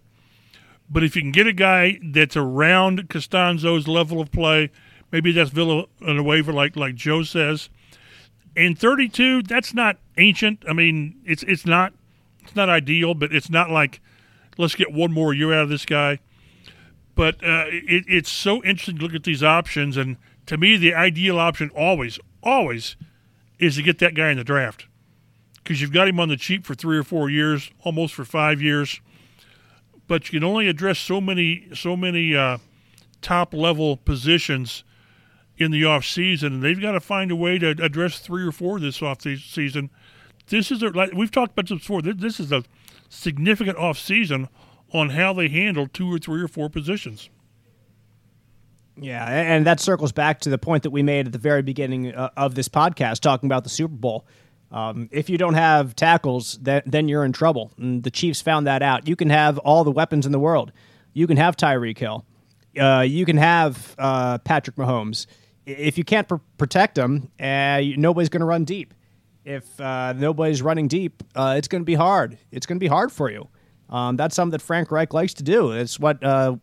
But if you can get a guy that's around Castonzo's level of play, maybe that's Villa on a waiver, like like Joe says. And 32, that's not ancient. I mean, it's it's not it's not ideal, but it's not like let's get one more year out of this guy. But uh, it, it's so interesting to look at these options. And to me, the ideal option always, always is to get that guy in the draft because you've got him on the cheap for three or four years, almost for five years. But you can only address so many, so many uh, top level positions in the off season, and they've got to find a way to address three or four this off season. This is a, like we've talked about this before. This is a significant off season on how they handle two or three or four positions. Yeah, and that circles back to the point that we made at the very beginning uh, of this podcast, talking about the Super Bowl. Um, if you don't have tackles, then, then you're in trouble. And the Chiefs found that out. You can have all the weapons in the world. You can have Tyreek Hill. Uh, you can have uh, Patrick Mahomes. If you can't pr- protect them, uh, nobody's going to run deep if uh, nobody's running deep, uh, it's going to be hard. It's going to be hard for you. Um, that's something that Frank Reich likes to do. It's what uh,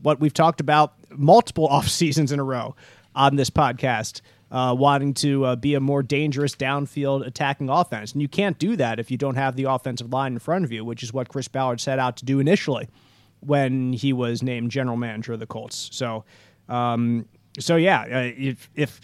what we've talked about multiple off seasons in a row on this podcast. Uh, wanting to uh, be a more dangerous downfield attacking offense. And you can't do that if you don't have the offensive line in front of you, which is what Chris Ballard set out to do initially when he was named general manager of the Colts. So, um, so yeah, uh, if, if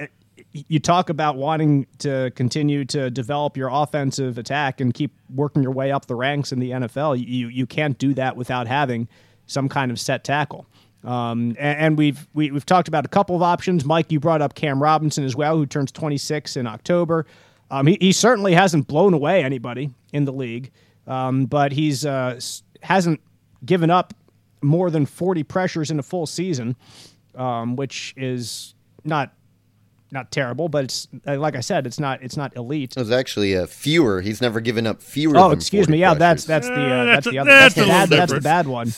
uh, you talk about wanting to continue to develop your offensive attack and keep working your way up the ranks in the NFL, you you can't do that without having some kind of set tackle. Um, and, and, we've we, have we have talked about a couple of options. Mike, you brought up Cam Robinson as well, who turns 26 in October. Um, he, he, certainly hasn't blown away anybody in the league, um, but he's uh, hasn't given up more than 40 pressures in a full season, um, which is not not terrible, but it's uh, like I said, it's not it's not elite. It was actually uh, fewer. He's never given up fewer. Oh, excuse me. Yeah, that's that's the uh, that's, that's, the other that's, that's the bad that's the bad one.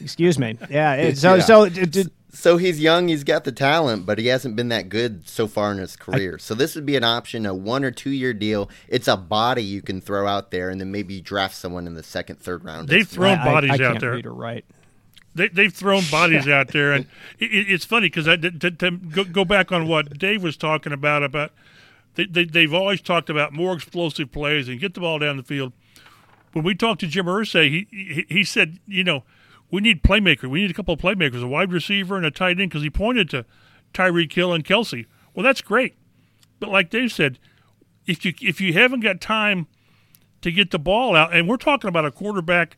Excuse me. Yeah. So yeah. so it, it, so he's young. He's got the talent, but he hasn't been that good so far in his career. I, so this would be an option, a one or two year deal. It's a body you can throw out there, and then maybe draft someone in the second, third round. They've thrown bodies I, out there. right. They, they've thrown bodies out there, and it, it's funny because to, to go, go, back on what Dave was talking about about they, they, they've always talked about more explosive plays and get the ball down the field. When we talked to Jim Irsay, he, he he said, you know we need playmaker. We need a couple of playmakers, a wide receiver and a tight end, because he pointed to Tyreek Hill and Kelce. Well, that's great, but like Dave said, if you if you haven't got time to get the ball out, and we're talking about a quarterback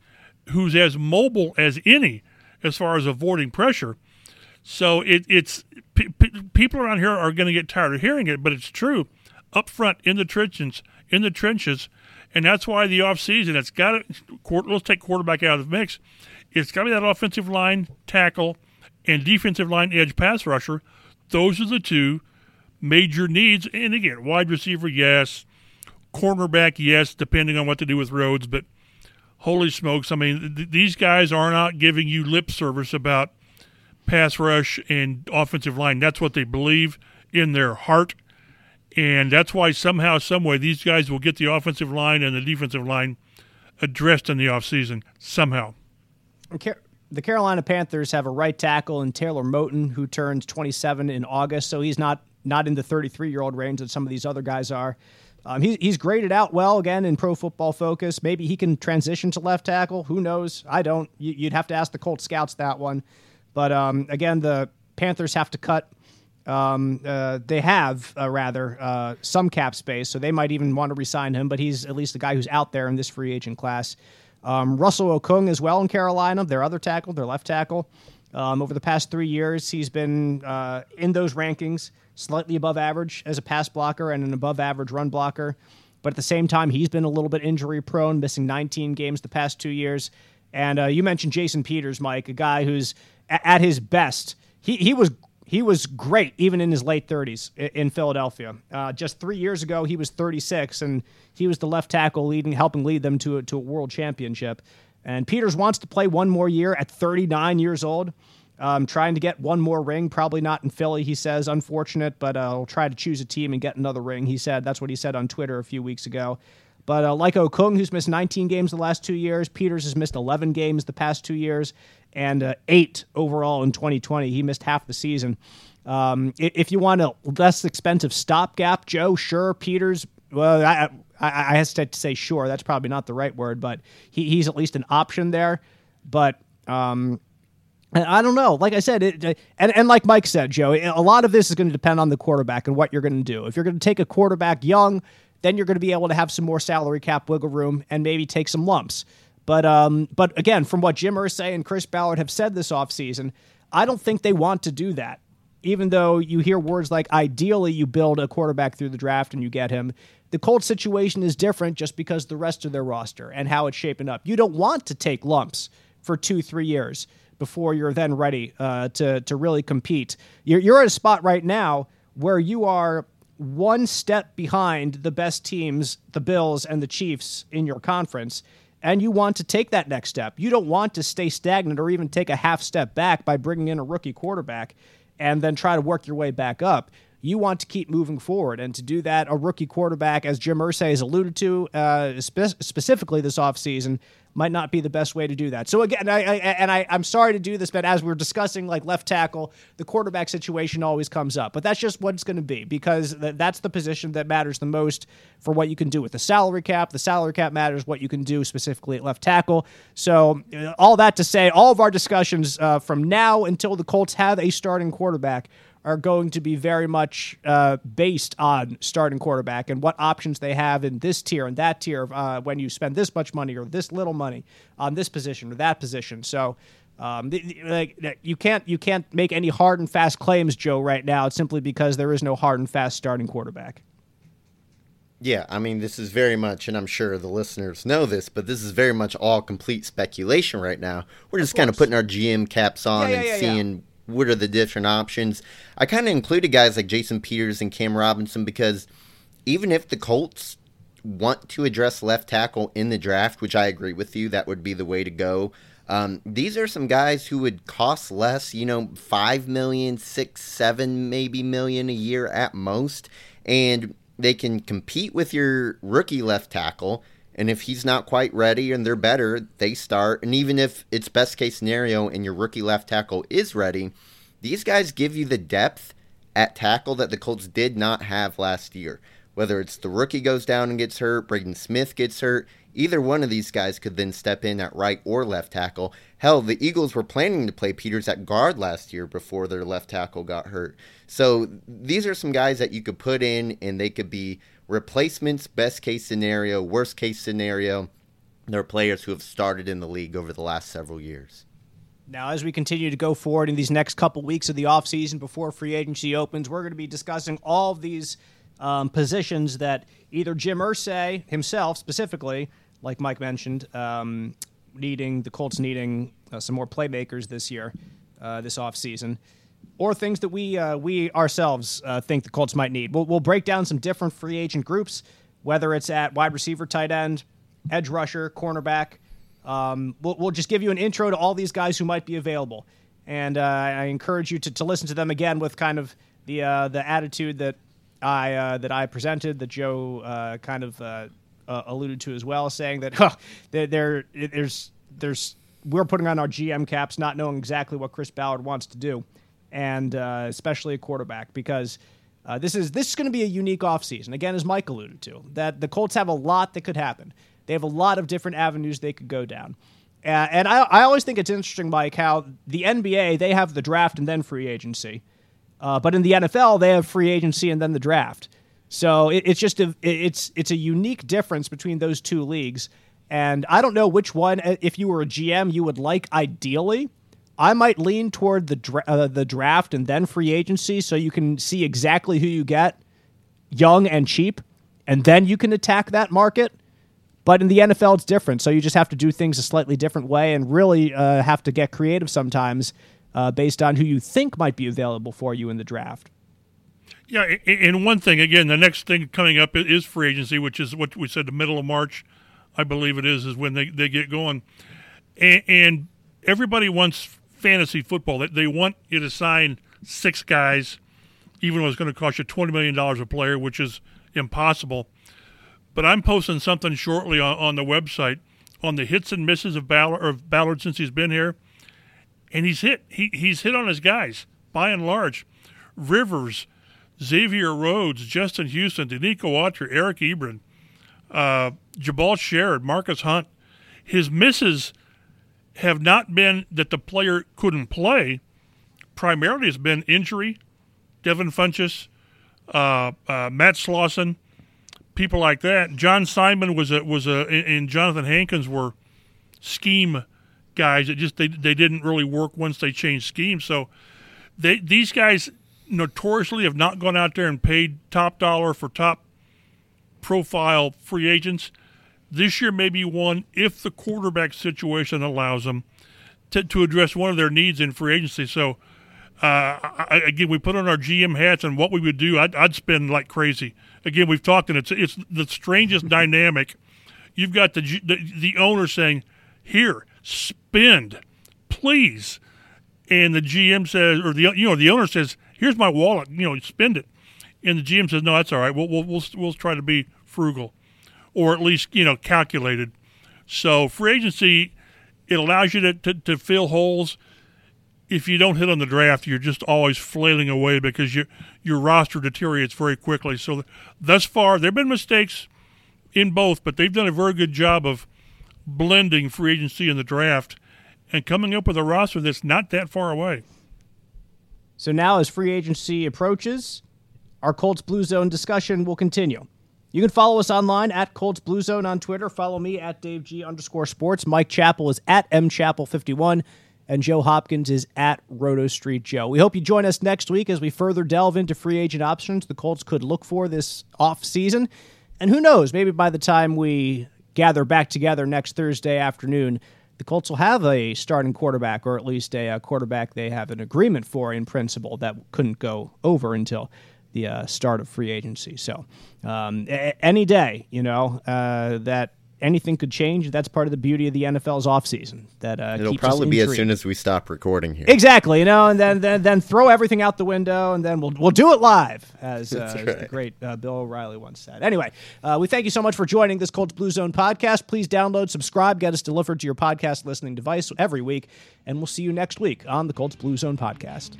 who's as mobile as any as far as avoiding pressure. So it, it's p- p- people around here are going to get tired of hearing it, but it's true. Up front in the trenches, in the trenches, and that's why the offseason, it's got to let's take quarterback out of the mix. It's got to be that offensive line tackle and defensive line edge pass rusher. Those are the two major needs. And again, wide receiver, yes. Cornerback, yes, depending on what to do with Rhodes. But holy smokes, I mean, th- these guys are not giving you lip service about pass rush and offensive line. That's what they believe in their heart. And that's why somehow, someway, these guys will get the offensive line and the defensive line addressed in the offseason somehow the Carolina Panthers have a right tackle in Taylor Moton, who turns 27 in August, so he's not not in the 33 year old range that some of these other guys are. Um, he, he's graded out well again in Pro Football Focus. Maybe he can transition to left tackle. Who knows? I don't. You, would have to ask the Colt scouts that one. But um, again, the Panthers have to cut. Um, uh, they have uh, rather uh, some cap space, so they might even want to resign him. But he's at least the guy who's out there in this free agent class. Um, Russell Okung as well in Carolina, their other tackle, their left tackle. Um, over the past three years, he's been uh, in those rankings, slightly above average as a pass blocker and an above average run blocker. But at the same time, he's been a little bit injury prone, missing 19 games the past two years. And uh, you mentioned Jason Peters, Mike, a guy who's at his best. He, he was he was great even in his late 30s in Philadelphia. Uh, just three years ago, he was 36, and he was the left tackle leading, helping lead them to a, to a world championship. And Peters wants to play one more year at 39 years old, um, trying to get one more ring. Probably not in Philly, he says. Unfortunate, but uh, he'll try to choose a team and get another ring. He said that's what he said on Twitter a few weeks ago. But uh, like Okung, who's missed 19 games the last two years, Peters has missed 11 games the past two years and uh, eight overall in 2020. He missed half the season. Um, if you want a less expensive stopgap, Joe, sure, Peters. Well, I, I, I hesitate to say sure. That's probably not the right word, but he, he's at least an option there. But um, I don't know. Like I said, it, and and like Mike said, Joe, a lot of this is going to depend on the quarterback and what you're going to do. If you're going to take a quarterback young, then you're going to be able to have some more salary cap wiggle room and maybe take some lumps. But um, but again, from what Jim Irsay and Chris Ballard have said this offseason, I don't think they want to do that. Even though you hear words like ideally you build a quarterback through the draft and you get him, the Colts situation is different just because the rest of their roster and how it's shaping up. You don't want to take lumps for two, three years before you're then ready uh, to to really compete. You're, you're at a spot right now where you are one step behind the best teams, the Bills and the Chiefs in your conference, and you want to take that next step. You don't want to stay stagnant or even take a half step back by bringing in a rookie quarterback and then try to work your way back up. You want to keep moving forward. And to do that, a rookie quarterback, as Jim Irsay has alluded to uh, spe- specifically this offseason, might not be the best way to do that. So again, I, I and I, I'm sorry to do this, but as we're discussing like left tackle, the quarterback situation always comes up. But that's just what it's going to be because th- that's the position that matters the most for what you can do with the salary cap. The salary cap matters what you can do specifically at left tackle. So uh, all that to say, all of our discussions uh, from now until the Colts have a starting quarterback are going to be very much uh, based on starting quarterback and what options they have in this tier and that tier uh, when you spend this much money or this little money on this position or that position. So. Um, like you can't you can't make any hard and fast claims, Joe, right now. It's simply because there is no hard and fast starting quarterback. Yeah, I mean, this is very much, and I'm sure the listeners know this, but this is very much all complete speculation right now. We're just kind of putting our GM caps on Yeah, yeah, and yeah. seeing what are the different options. I kind of included guys like Jason Peters and Cam Robinson because even if the Colts want to address left tackle in the draft, which I agree with you, that would be the way to go. Um, these are some guys who would cost less, you know, five million, six, seven, maybe million a year at most, and they can compete with your rookie left tackle. And if he's not quite ready and they're better, they start. And even if it's best case scenario and your rookie left tackle is ready, these guys give you the depth at tackle that the Colts did not have last year. Whether it's the rookie goes down and gets hurt, Braden Smith gets hurt, either one of these guys could then step in at right or left tackle. Hell, the Eagles were planning to play Peters at guard last year before their left tackle got hurt. So these are some guys that you could put in and they could be replacements, best case scenario, worst case scenario. There are players who have started in the league over the last several years. Now, as we continue to go forward in these next couple weeks of the offseason before free agency opens, we're going to be discussing all of these um, positions that either Jim Irsay himself, specifically, like Mike mentioned, um, needing the Colts needing uh, some more playmakers this year, uh, this offseason, or things that we uh, we ourselves uh, think the Colts might need. We'll, we'll break down some different free agent groups, whether it's at wide receiver, tight end, edge rusher, cornerback. Um, we'll, we'll just give you an intro to all these guys who might be available, and uh, I encourage you to, to listen to them again with kind of the uh, the attitude that I uh, that I presented, that Joe uh, kind of alluded to as well, saying that huh, there there's there's we're putting on our GM caps, not knowing exactly what Chris Ballard wants to do, and uh, especially a quarterback because. Uh, this is this is going to be a unique offseason. Again, as Mike alluded to, that the Colts have a lot that could happen. They have a lot of different avenues they could go down. Uh, and I, I always think it's interesting, Mike, how the NBA, they have the draft and then free agency. Uh, but in the NFL, they have free agency and then the draft. So it, it's just a it's it's a unique difference between those two leagues. And I don't know which one, if you were a GM, you would like ideally. I might lean toward the dra- uh, the draft and then free agency, so you can see exactly who you get, young and cheap, and then you can attack that market. But in the NFL, it's different. So you just have to do things a slightly different way and really uh, have to get creative sometimes uh, based on who you think might be available for you in the draft. Yeah, and one thing again, the next thing coming up is free agency, which is what we said the middle of March, I believe it is, is when they, they get going, and, and everybody wants fantasy football. They, they want you to sign six guys, even though it's going to cost you twenty million dollars a player, which is impossible. But I'm posting something shortly on, on the website on the hits and misses of Ballard, Ballard since he's been here, and he's hit. He he's hit on his guys by and large. Rivers, Xavier Rhodes, Justin Houston, Denico Autry, Eric Ebron, uh, Jabaal Sheard, Margus Hunt. His misses have not been that the player couldn't play. Primarily, has been injury. Devin Funchess, uh, uh, Matt Slauson, people like that. John Simon was a was a and Johnathan Hankins were scheme guys that just they they didn't really work once they changed schemes. So they these guys notoriously have not gone out there and paid top dollar for top profile free agents. This year may be one if the quarterback situation allows them to, to address one of their needs in free agency. So uh, I, again, we put on our GM hats and what we would do. I'd, I'd spend like crazy. Again, we've talked, and it's it's the strangest dynamic. You've got the, the the owner saying, "Here, spend, please," and the GM says, or the you know the owner says, "Here's my wallet. You know, spend it," and the GM says, "No, that's all right. We'll we'll we'll, we'll try to be frugal, or at least you know calculated." So free agency, it allows you to, to, to fill holes. If you don't hit on the draft, you're just always flailing away because your your roster deteriorates very quickly. So thus far, there have been mistakes in both, but they've done a very good job of blending free agency and the draft and coming up with a roster that's not that far away. So now, as free agency approaches, our Colts Blue Zone discussion will continue. You can follow us online at Colts Blue Zone on Twitter. Follow me at Dave G underscore sports. Mike Chappell is at M Chappell51. And Joe Hopkins is at Roto Street Joe. We hope you join us next week as we further delve into free agent options the Colts could look for this off season. And who knows, maybe by the time we gather back together next Thursday afternoon, the Colts will have a starting quarterback, or at least a, a quarterback they have an agreement for in principle that couldn't go over until the uh, start of free agency. So, um, a- any day, you know, uh, that anything could change. That's part of the beauty of the NFL's offseason. That uh, It'll probably be as soon as we stop recording here. Exactly, you know, and then then then throw everything out the window, and then we'll we'll do it live, as, uh, as the right. great uh, Bill O'Reilly once said. Anyway, uh, we thank you so much for joining this Colts Blue Zone podcast. Please download, subscribe, get us delivered to your podcast listening device every week, and we'll see you next week on the Colts Blue Zone podcast.